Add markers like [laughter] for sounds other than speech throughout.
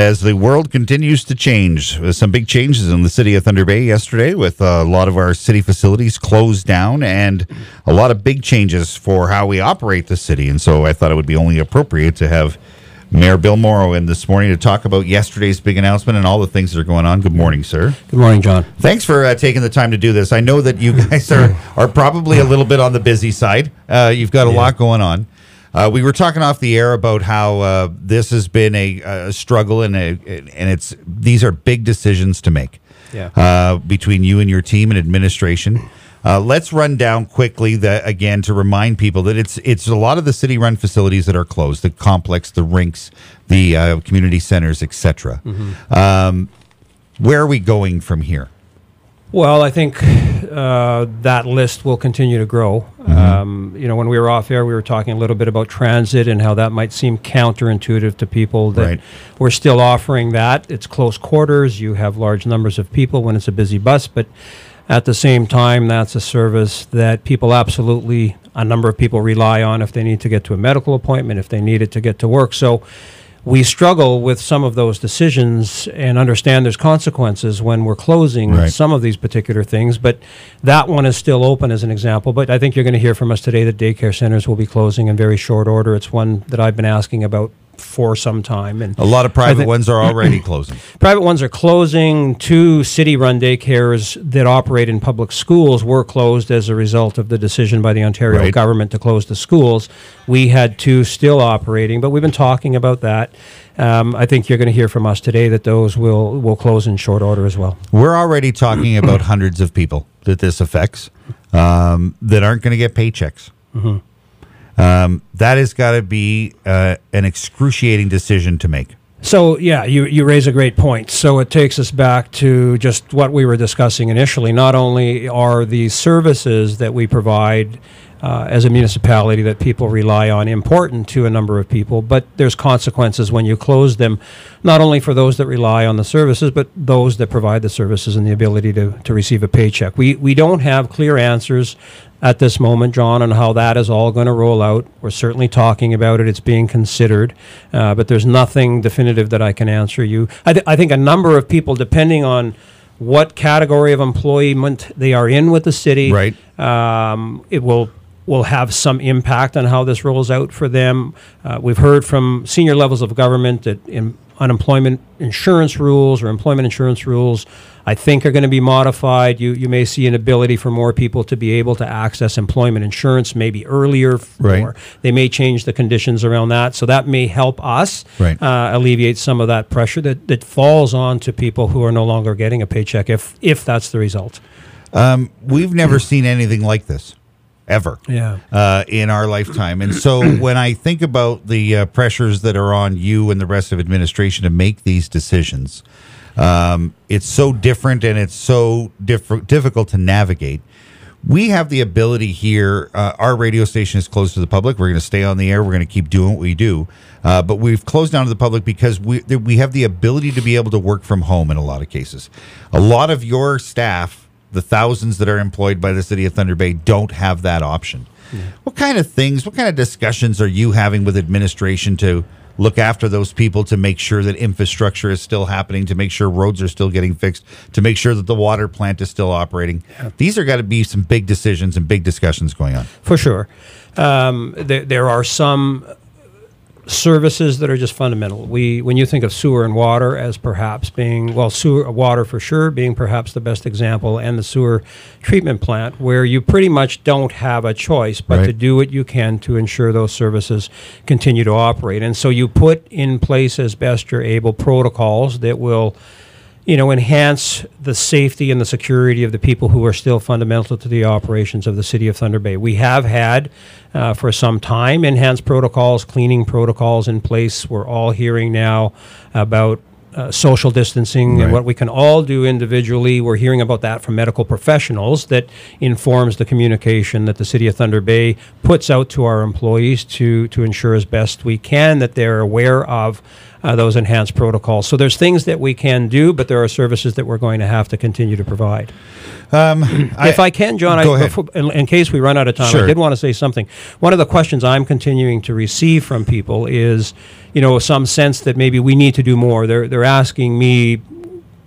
as the world continues to change. There's some big changes in the city of Thunder Bay yesterday with a lot of our city facilities closed down and a lot of big changes for how we operate the city. And so I thought it would be only appropriate to have Mayor Bill Mauro in this morning to talk about yesterday's big announcement and all the things that are going on. Good morning, sir. Good morning, John. Thanks for uh, taking the time to do this. I know that you [laughs] guys are, are probably a little bit on the busy side. Uh, you've got a lot going on. Uh, we were talking off the air about how uh, this has been a, a struggle, and a, and it's these are big decisions to make Yeah. uh, between you and your team and administration. Uh, let's run down quickly the, again to remind people that it's it's a lot of the city-run facilities that are closed: the complex, the rinks, the uh, community centers, etc. Um, where are we going from here? Well, I think uh, that list will continue to grow. Mm-hmm. Um, you know, when we were off air, we were talking a little bit about transit and how that might seem counterintuitive to people. That Right. we're still offering that. It's close quarters. You have large numbers of people when it's a busy bus, but at the same time, that's a service that people absolutely, a number of people rely on if they need to get to a medical appointment, if they need it to get to work. So we struggle with some of those decisions and understand there's consequences when we're closing Right. some of these particular things, but that one is still open as an example. But I think you're going to hear from us today that daycare centers will be closing in very short order. It's one that I've been asking about for some time. And A lot of private think- ones are [clears throat] already closing. Private ones are closing. Two city run daycares that operate in public schools were closed as a result of the decision by the Ontario Right. government to close the schools. We had two still operating, but we've been talking about that. Um, I think you're going to hear from us today that those will, will close in short order as well. We're already talking about [clears throat] hundreds of people that this affects um, that aren't going to get paychecks. Um, that has got to be uh, an excruciating decision to make. So yeah, you, you raise a great point. So it takes us back to just what we were discussing initially. Not only are the services that we provide uh, as a municipality that people rely on important to a number of people, but there's consequences when you close them, not only for those that rely on the services, but those that provide the services and the ability to, to receive a paycheck. We, we don't have clear answers at this moment, John, on how that is all going to roll out. We're certainly talking about it. It's being considered, uh, but there's nothing definitive that I can answer you. I, th- I think a number of people, depending on what category of employment they are in with the city, Right. um, it will will have some impact on how this rolls out for them. Uh, we've heard from senior levels of government that in unemployment insurance rules or employment insurance rules, I think, are going to be modified. You you may see an ability for more people to be able to access employment insurance maybe earlier, Right. or they may change the conditions around that. So that may help us Right. uh, alleviate some of that pressure that, that falls on to people who are no longer getting a paycheck if if that's the result. We've never seen anything like this, ever. Yeah. uh, in our lifetime. And so [clears throat] when I think about the uh, pressures that are on you and the rest of administration to make these decisions, um, it's so different and it's so diff- difficult to navigate. We have the ability here. Uh, our radio station is closed to the public. We're going to stay on the air. We're going to keep doing what we do. Uh, but we've closed down to the public because we we have the ability to be able to work from home in a lot of cases. A lot of your staff, the thousands that are employed by the city of Thunder Bay, don't have that option. What kind of things, what kind of discussions are you having with administration to look after those people to make sure that infrastructure is still happening, to make sure roads are still getting fixed, to make sure that the water plant is still operating? These are got to be some big decisions and big discussions going on. For sure. Um, there, there are some services that are just fundamental. We, when you think of sewer and water as perhaps being, well, sewer, water for sure being perhaps the best example, and the sewer treatment plant, where you pretty much don't have a choice but Right. to do what you can to ensure those services continue to operate. And so you put in place as best you're able protocols that will you know, enhance the safety and the security of the people who are still fundamental to the operations of the city of Thunder Bay. We have had uh, for some time enhanced protocols, cleaning protocols in place. We're all hearing now about uh, social distancing Right. and what we can all do individually. We're hearing about that from medical professionals that informs the communication that the city of Thunder Bay puts out to our employees to to ensure as best we can that they're aware of uh, those enhanced protocols. So there's things that we can do, but there are services that we're going to have to continue to provide. Um, [clears throat] if I can, John, I, before, in, in case we run out of time, Sure. I did want to say something. One of the questions I'm continuing to receive from people is, you know, some sense that maybe we need to do more. They're they're asking me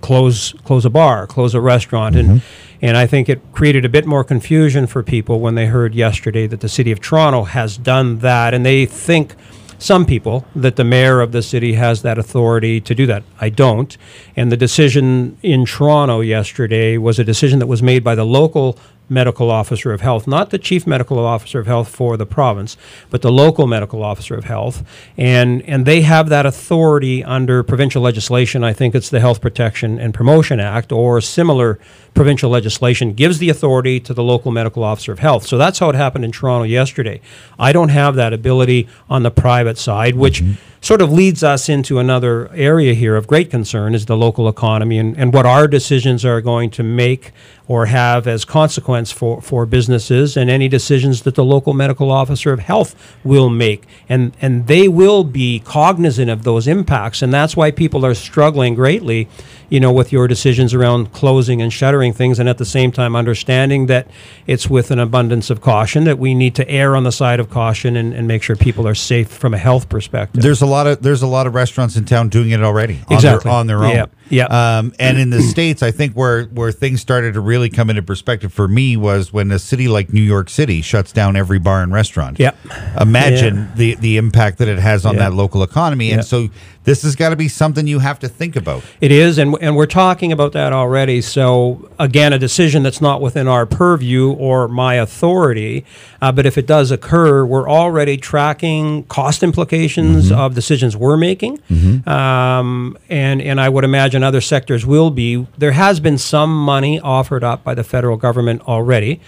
close close a bar, close a restaurant, and and I think it created a bit more confusion for people when they heard yesterday that the city of Toronto has done that, and they think. Some people that the mayor of the city has that authority to do that. I don't. And the decision in Toronto yesterday was a decision that was made by the local medical officer of health, not the chief medical officer of health for the province, but the local medical officer of health. And, and they have that authority under provincial legislation. I think it's the Health Protection and Promotion Act or similar provincial legislation gives the authority to the local medical officer of health. So that's how it happened in Toronto yesterday. I don't have that ability on the private side, which mm-hmm. Sort of leads us into another area here of great concern is the local economy and, and what our decisions are going to make or have as consequence for, for businesses and any decisions that the local medical officer of health will make. And, and they will be cognizant of those impacts. And that's why people are struggling greatly, you know, with your decisions around closing and shuttering things. And at the same time, understanding that it's with an abundance of caution, that we need to err on the side of caution and, and make sure people are safe from a health perspective. There's a lot of there's a lot of restaurants in town doing it already on Exactly. their, on their own. Yeah, yeah. Um, and in the [clears throat] states, I think where where things started to really come into perspective for me was when a city like New York City shuts down every bar and restaurant. Yep. Imagine Yeah. the the impact that it has on Yeah. that local economy, and so this has got to be something you have to think about. It is, and, and we're talking about that already. So, again, a decision that's not within our purview or my authority, uh, but if it does occur, we're already tracking cost implications of decisions we're making. Um, and, and I would imagine other sectors will be. There has been some money offered up by the federal government already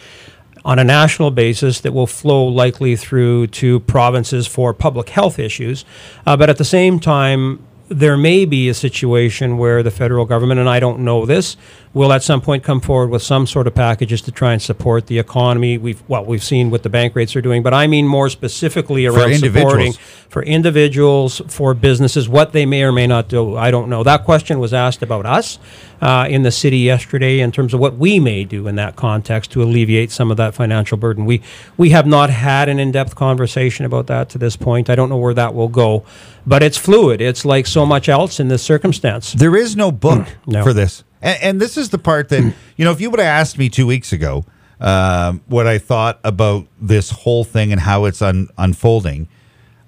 on a national basis that will flow likely through to provinces for public health issues. Uh, but at the same time, there may be a situation where the federal government, and I don't know this, will at some point come forward with some sort of packages to try and support the economy. We've well, we've seen what the bank rates are doing, but I mean more specifically around individuals. supporting for individuals, for businesses, what they may or may not do. I don't know. That question was asked about us uh, in the city yesterday in terms of what we may do in that context to alleviate some of that financial burden. We we have not had an in-depth conversation about that to this point. I don't know where that will go, but it's fluid. It's like so much else in this circumstance. There is no book [clears throat] No. for this. And, and this is the part that, you know, if you would have asked me two weeks ago um, what I thought about this whole thing and how it's un- unfolding,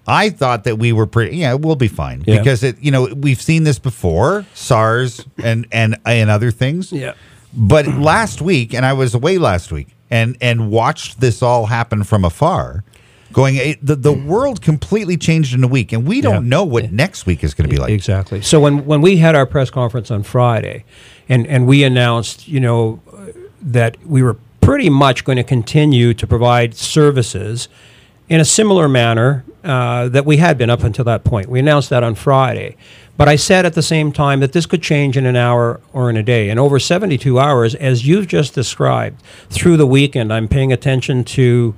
I thought that we were pretty, yeah, we'll be fine. Yeah. Because, it, you know, we've seen this before, SARS and, and, and other things. Yeah. But last week, and I was away last week, and, and watched this all happen from afar. Going, it, the the world completely changed in a week, and we don't Yeah. know what next week is going to be like. Exactly. So when when we had our press conference on Friday, and and we announced, you know, that we were pretty much going to continue to provide services in a similar manner uh, that we had been up until that point. We announced that on Friday. But I said at the same time that this could change in an hour or in a day. And over 72 hours, as you've just described, through the weekend, I'm paying attention to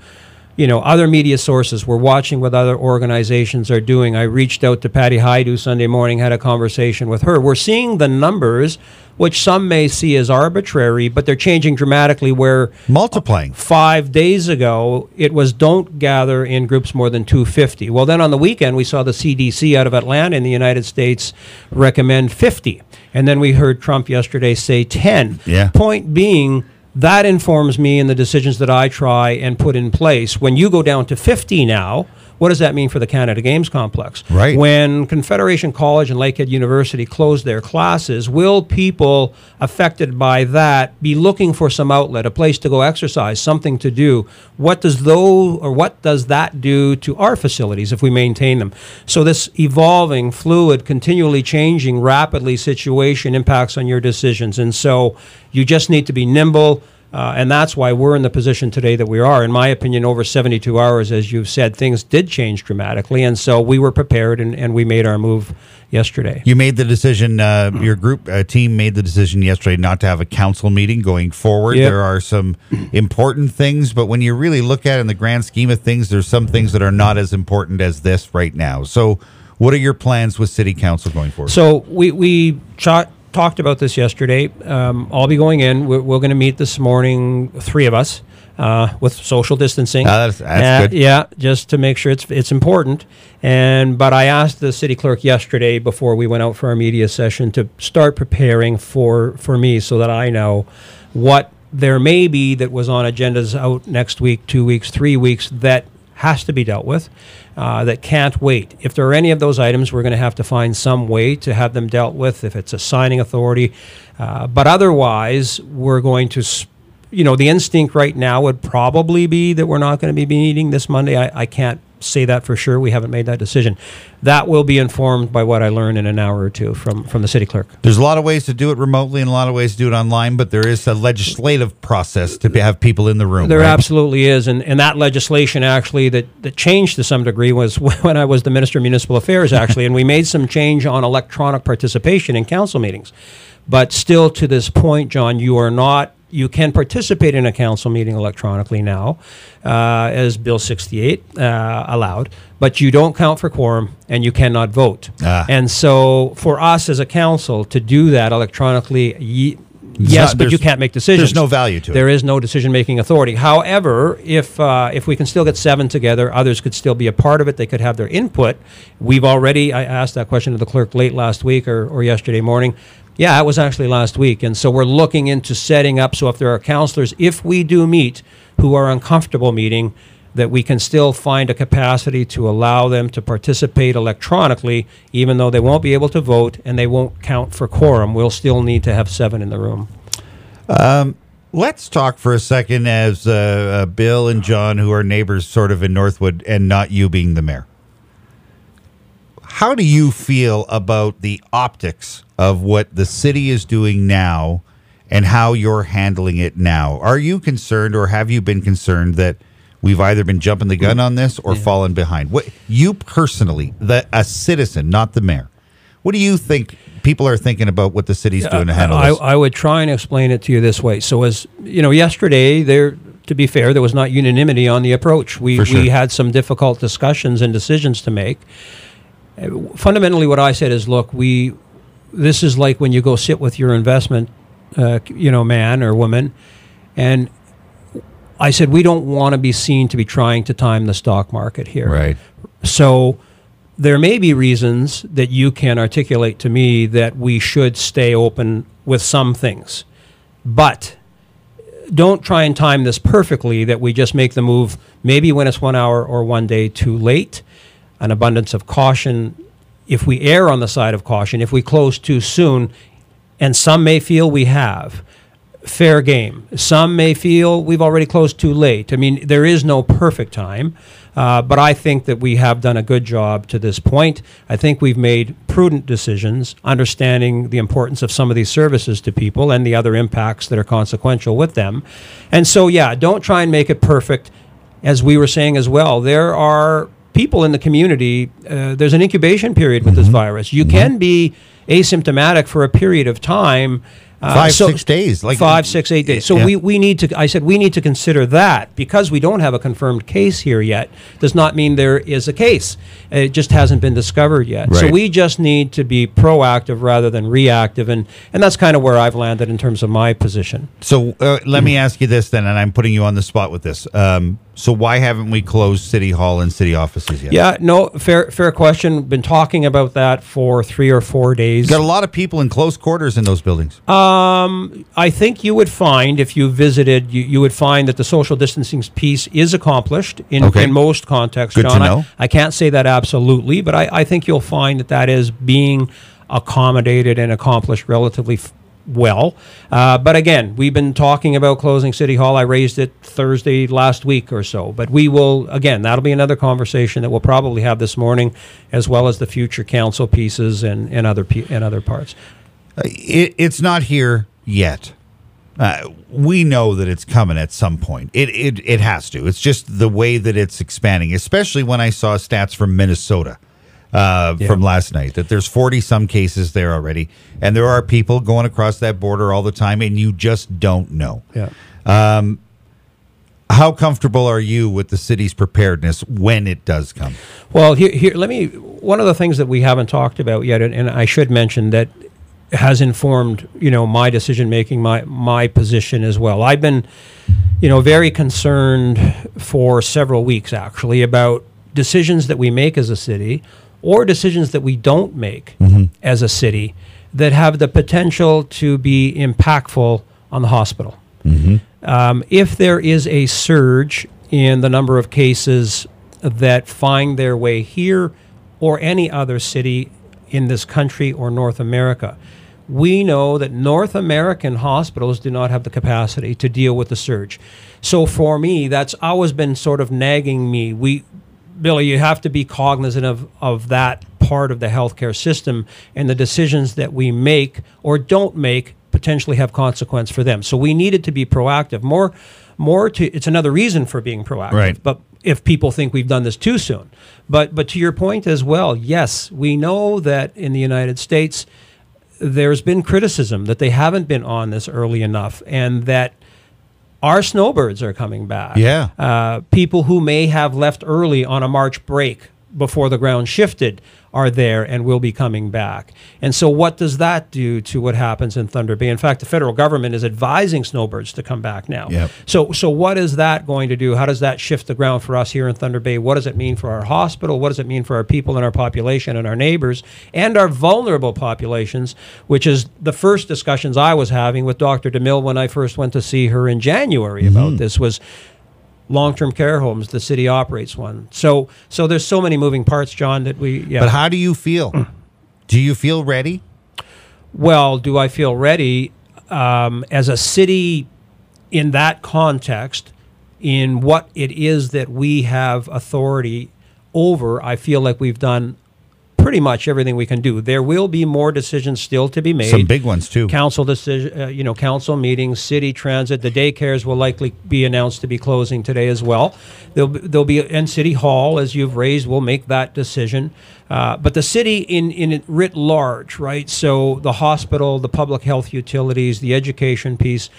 you know, other media sources. We're watching what other organizations are doing. I reached out to Patty Hajdu Sunday morning, had a conversation with her. We're seeing the numbers, which some may see as arbitrary, but they're changing dramatically. Where Multiplying. five days ago it was don't gather in groups more than 250. Well, then on the weekend we saw the CDC out of Atlanta in the United States recommend 50, and then we heard Trump yesterday say 10. Yeah. Point being that informs me in the decisions that I try and put in place. When you go down to 50 now, what does that mean for the Canada Games complex? Right. When Confederation College and Lakehead University close their classes, will people affected by that be looking for some outlet, a place to go exercise, something to do? What does those or what does that do to our facilities if we maintain them? So this evolving, fluid, continually changing, rapidly situation impacts on your decisions, and so you just need to be nimble. Uh, and that's why we're in the position today that we are. In my opinion, over 72 hours, as you've said, things did change dramatically. And so we were prepared and, and we made our move yesterday. You made the decision. Uh, your group uh, team made the decision yesterday not to have a council meeting going forward. Yep. There are some important things, but when you really look at it in the grand scheme of things, there's some things that are not as important as this right now. So, What are your plans with city council going forward? So we we ch- talked about this yesterday. Um, I'll be going in. We're, we're going to meet this morning, three of us, uh, with social distancing. Ah, that's- that's Uh, good. Yeah, just to make sure it's it's important. And but I asked the city clerk yesterday before we went out for our media session to start preparing for for me so that I know what there may be that was on agendas out next week, two weeks, three weeks that has to be dealt with, uh, that can't wait. If there are any of those items, we're going to have to find some way to have them dealt with. If it's a signing authority, uh, but otherwise, we're going to. s you know, the instinct right now would probably be that we're not going to be meeting this Monday. I, I can't say that for sure. We haven't made that decision. That will be informed by what I learn in an hour or two from, from the city clerk. There's a lot of ways to do it remotely and a lot of ways to do it online, but there is a legislative process to have people in the room. There right? absolutely is, and, and that legislation actually that, that changed to some degree was [laughs] when I was the Minister of Municipal Affairs actually, and we made some change on electronic participation in council meetings. But still, to this point, John, you are not. You can participate in a council meeting electronically now, uh, as Bill 68 uh, allowed, but you don't count for quorum and you cannot vote. Ah. And so, for us as a council to do that electronically, ye- yes, not- but you can't make decisions. there's no value to it. There is no decision-making authority. However, if uh, if we can still get seven together, others could still be a part of it. They could have their input. We've already. I asked that question to the clerk late last week or, or yesterday morning. Yeah, it was actually last week, and so we're looking into setting up. So if there are councilors, if we do meet, who are uncomfortable meeting, that we can still find a capacity to allow them to participate electronically, even though they won't be able to vote and they won't count for quorum. We'll still need to have seven in the room. Let's talk for a second as uh, uh, Bill and John, who are neighbors sort of in Northwood, and not you being the mayor. How do you feel about the optics of what the city is doing now and how you're handling it now? Are you concerned or have you been concerned that we've either been jumping the gun on this or fallen behind? What you personally, the a citizen, not the mayor, what do you think people are thinking about what the city's doing to handle I, this? I would try and explain it to you this way. So, as you know, yesterday there, to be fair, there was not unanimity on the approach. We sure. we had some difficult discussions and decisions to make. Fundamentally, what I said is, look, we this is like when you go sit with your investment, uh, you know, man or woman, and I said we don't want to be seen to be trying to time the stock market here. right. So there may be reasons that you can articulate to me that we should stay open with some things. But don't try and time this perfectly that we just make the move maybe when it's one hour or one day too late. An abundance of caution. If we err on the side of caution, if we close too soon, and some may feel we have, fair game. Some may feel we've already closed too late. I mean, there is no perfect time, uh, but I think that we have done a good job to this point. I think we've made prudent decisions, understanding the importance of some of these services to people and the other impacts that are consequential with them. And so, yeah, don't try and make it perfect. As we were saying as well, there are people in the community, uh, there's an incubation period with this virus. You can be asymptomatic for a period of time. uh, Five, six days, like- five, six, eight days. So Yeah. we, we need to. I said we need to consider that because we don't have a confirmed case here yet. Does not mean there is a case. It just hasn't been discovered yet. So we just need to be proactive rather than reactive, and and that's kind of where I've landed in terms of my position. So uh, let me ask you this then, and I'm putting you on the spot with this. Um, so why haven't we closed City Hall and city offices yet? Yeah, no, fair fair question. Been talking about that for three or four days. Got a lot of people in close quarters in those buildings. Um, I think you would find if you visited, you, you would find that the social distancing piece is accomplished in, Okay. in most contexts. Good to John. I- know. I, can't say that absolutely, but I, I think you'll find that that is being accommodated and accomplished relatively f- well. Uh, but again, we've been talking about closing City Hall. I raised it Thursday last week or so. But we will, again, that'll be another conversation that we'll probably have this morning, as well as the future council pieces and, and other and other parts. Uh, it, it's not here yet. Uh, we know that it's coming at some point. It, it it has to. It's just the way that it's expanding. Especially when I saw stats from Minnesota uh, Yeah. from last night that there's 40 some cases there already, and there are people going across that border all the time, and you just don't know. Yeah. How comfortable are you with the city's preparedness when it does come? Well, here, here, let me. One of the things that we haven't talked about yet, and, and I should mention that has informed you know my decision making, my my position as well. I've been, you know, very concerned for several weeks actually about decisions that we make as a city, or decisions that we don't make as a city that have the potential to be impactful on the hospital. Um, if there is a surge in the number of cases that find their way here or any other city in this country or North America, we know that North American hospitals do not have the capacity to deal with the surge. So for me, that's always been sort of nagging me. We, Billy, you have to be cognizant of, of that part of the healthcare system and the decisions that we make or don't make potentially have consequence for them. So we needed to be proactive. More more to it's another reason for being proactive. Right. But if people think we've done this too soon. But but to your point as well, yes, we know that in the United States there's been criticism that they haven't been on this early enough and that our snowbirds are coming back. Yeah. Uh, people who may have left early on a March break before the ground shifted are there and will be coming back. And so, what does that do to what happens in Thunder Bay? In fact, the federal government is advising snowbirds to come back now. Yep. So, so what is that going to do? How does that shift the ground for us here in Thunder Bay? What does it mean for our hospital? What does it mean for our people and our population and our neighbors and our vulnerable populations? Which is the first discussions I was having with Dr. DeMille when I first went to see her in January about mm-hmm. this was long-term care homes. The city operates one. So, so there's so many moving parts, John, that we. Yeah. But how do you feel? do you feel ready? Well, do I feel ready um, as a city in that context, in what it is that we have authority over? I feel like we've done pretty much everything we can do. There will be more decisions still to be made. Some big ones too. council decision, uh, you know, council meetings, city transit, the daycares will likely be announced to be closing today as well. There'll be, there'll be and city hall, as you've raised, will make that decision. Uh, but the city in in writ large, right? So the hospital, the public health utilities, the education piece.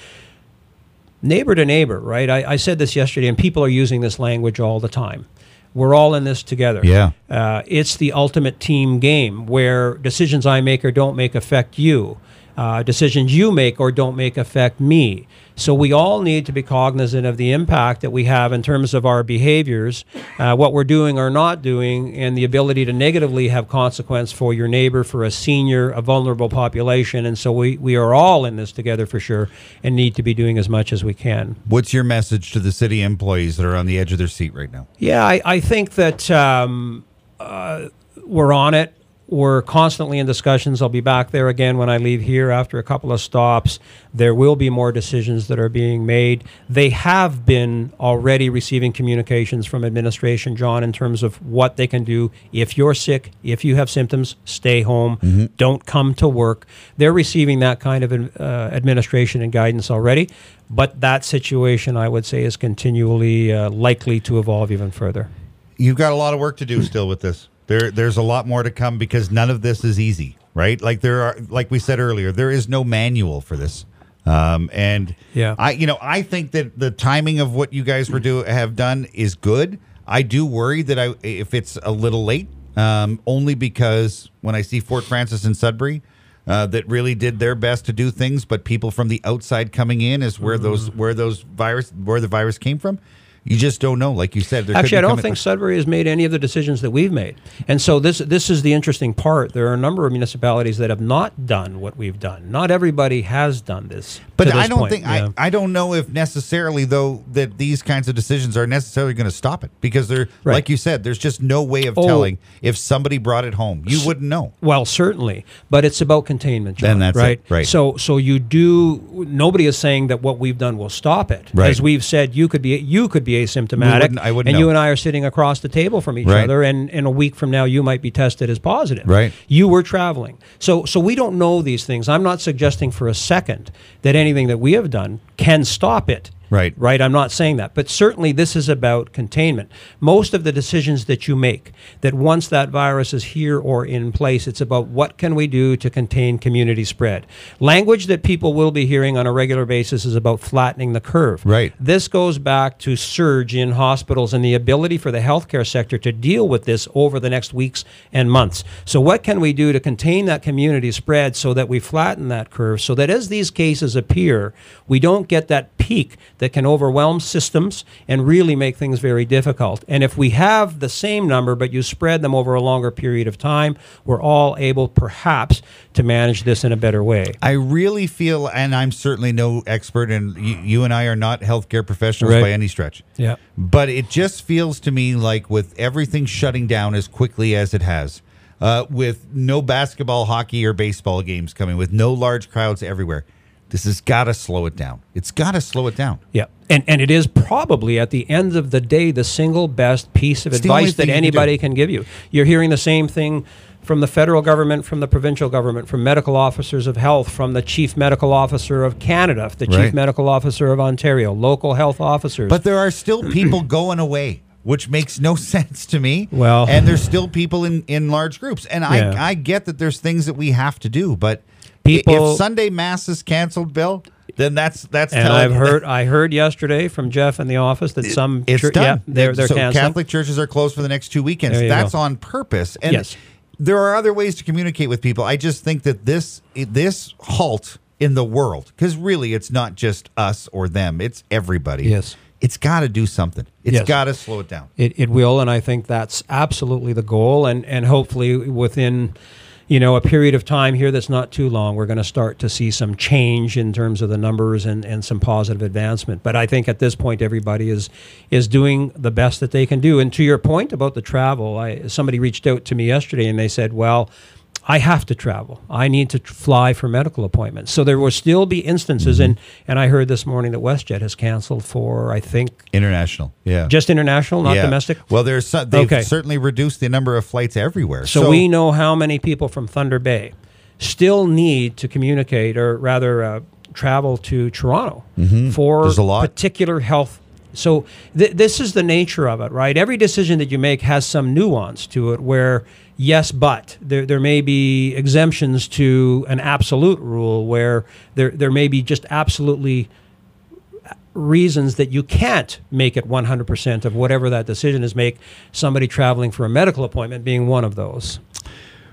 Neighbor to neighbor, right? I, I said this yesterday, and people are using this language all the time. We're all in this together. Yeah. Uh, it's the ultimate team game where decisions I make or don't make affect you. Uh, decisions you make or don't make affect me. So we all need to be cognizant of the impact that we have in terms of our behaviors, uh, what we're doing or not doing, and the ability to negatively have consequence for your neighbor, for a senior, a vulnerable population. And so we, we are all in this together for sure and need to be doing as much as we can. What's your message to the city employees that are on the edge of their seat right now? Yeah, I, I think that um, uh, we're on it. We're constantly in discussions. I'll be back there again when I leave here after a couple of stops. There will be more decisions that are being made. They have been already receiving communications from administration, John, in terms of what they can do. If you're sick, if you have symptoms, stay home. Don't come to work. They're receiving that kind of uh, administration and guidance already. But that situation, I would say, is continually uh, likely to evolve even further. You've got a lot of work to do still with this. There, there's a lot more to come because none of this is easy, right? Like there are, like we said earlier, there is no manual for this. Um, and Yeah. I, you know, I think that the timing of what you guys were do have done is good. I do worry that I, if it's a little late, um, only because when I see Fort Frances and Sudbury, uh, that really did their best to do things, but people from the outside coming in is where those where those virus where the virus came from. You just don't know, like you said. There could Actually, I don't think Sudbury has made any of the decisions that we've made, and so this this is the interesting part. There are a number of municipalities that have not done what we've done. Not everybody has done this. But this I don't point. think Yeah. I, I don't know if necessarily though that these kinds of decisions are necessarily going to stop it because they're Right. like you said there's just no way of Oh. telling if somebody brought it home you wouldn't know Well, certainly, but it's about containment, John, Then that's it, right? right. So, so you do. Nobody is saying that what we've done will stop it. Right. As we've said, you could be you could be asymptomatic, wouldn't- I wouldn't and you and I are sitting across the table from each Right. other, and in a week from now, you might be tested as positive. Right. You were traveling, so so we don't know these things. I'm not suggesting for a second that anything that we have done can stop it. Right. Right. I'm not saying that, but certainly this is about containment. Most of the decisions that you make, that once that virus is here or in place, it's about what can we do to contain community spread. Language that people will be hearing on a regular basis is about flattening the curve. Right. This goes back to surge in hospitals and the ability for the healthcare sector to deal with this over the next weeks and months. So, what can we do to contain that community spread so that we flatten that curve so that as these cases appear, we don't get that peak that can overwhelm systems and really make things very difficult. And if we have the same number, but you spread them over a longer period of time, we're all able perhaps to manage this in a better way. I really feel, and I'm certainly no expert, and you, you and I are not healthcare professionals Right. by any stretch. Yeah. But it just feels to me like with everything shutting down as quickly as it has, uh, with no basketball, hockey, or baseball games coming, with no large crowds everywhere, this has got to slow it down. It's got to slow it down. Yeah. And, and it is probably at the end of the day the single best piece of It's advice that can anybody can give you. You're hearing the same thing from the federal government, from the provincial government, from medical officers of health, from the chief medical officer of Canada, the chief Right. medical officer of Ontario, local health officers. But there are still [clears throat] people going away, which makes no [laughs] sense to me. Well- and there's still people in, in large groups, and Yeah. I I get that there's things that we have to do, but People- if Sunday mass is canceled, Bill, then that's that's and telling I've you heard I heard yesterday from Jeff in the office that some It's chur- done. yeah, they're they're so canceling. Catholic churches are closed for the next two weekends. That's go. on purpose. And Yes. there are other ways to communicate with people. I just think that this this halt in the world, because really it's not just us or them, it's everybody. Yes. It's got to do something. It's Yes. got to slow it down. It, it will, and I think that's absolutely the goal. And, and hopefully, within you know a period of time here that's not too long, we're going to start to see some change in terms of the numbers and, and some positive advancement. But I think at this point, everybody is is doing the best that they can do. And to your point about the travel, I, somebody reached out to me yesterday and they said, "Well." I have to travel. I need to fly for medical appointments. So there will still be instances, and, and I heard this morning that WestJet has canceled for, I think, International. Yeah. just international, not Yeah. domestic. Well, there's some, they've Okay. certainly reduced the number of flights everywhere. So, we know how many people from Thunder Bay still need to communicate, or rather, uh, travel to Toronto for Mm-hmm. Lot. particular health. So th- this is the nature of it, right? Every decision that you make has some nuance to it. Where yes, but there there may be exemptions to an absolute rule, where there there may be just absolutely uh, reasons that you can't make it 100% of whatever that decision is make somebody traveling for a medical appointment being one of those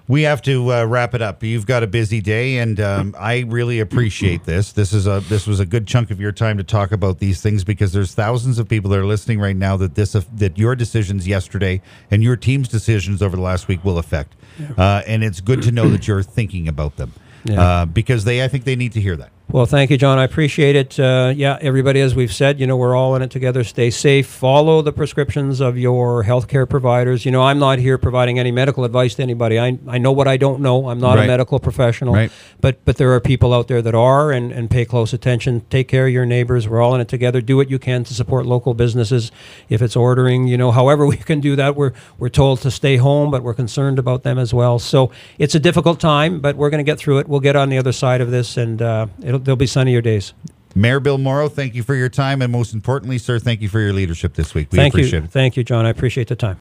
We have to uh, wrap it up. You've got a busy day, and um, I really appreciate this. This is a this was a good chunk of your time to talk about these things because there's thousands of people that are listening right now that this that your decisions yesterday and your team's decisions over the last week will affect, uh, and it's good to know that you're thinking about them Yeah. uh, because they I think they need to hear that. Well thank you john. I appreciate it. Uh, yeah everybody as we've said you know we're all in it together. Stay safe. Follow the prescriptions of your healthcare providers. You know i'm not here providing any medical advice to anybody. I, I know what i don't know. I'm not Right. a medical professional. Right. but but there are people out there that are and, and pay close attention. Take care of your neighbors. We're all in it together. Do what you can to support local businesses. If it's ordering you know however [laughs] we can do that we're we're told to stay home but we're concerned about them as well. So it's a difficult time but we're going to get through it. We'll get on the other side of this and uh, it'll, there'll be sunnier days. Mayor Bill Mauro, thank you for your time, and most importantly, sir, thank you for your leadership this week. We thank appreciate you it. thank you john. I appreciate the time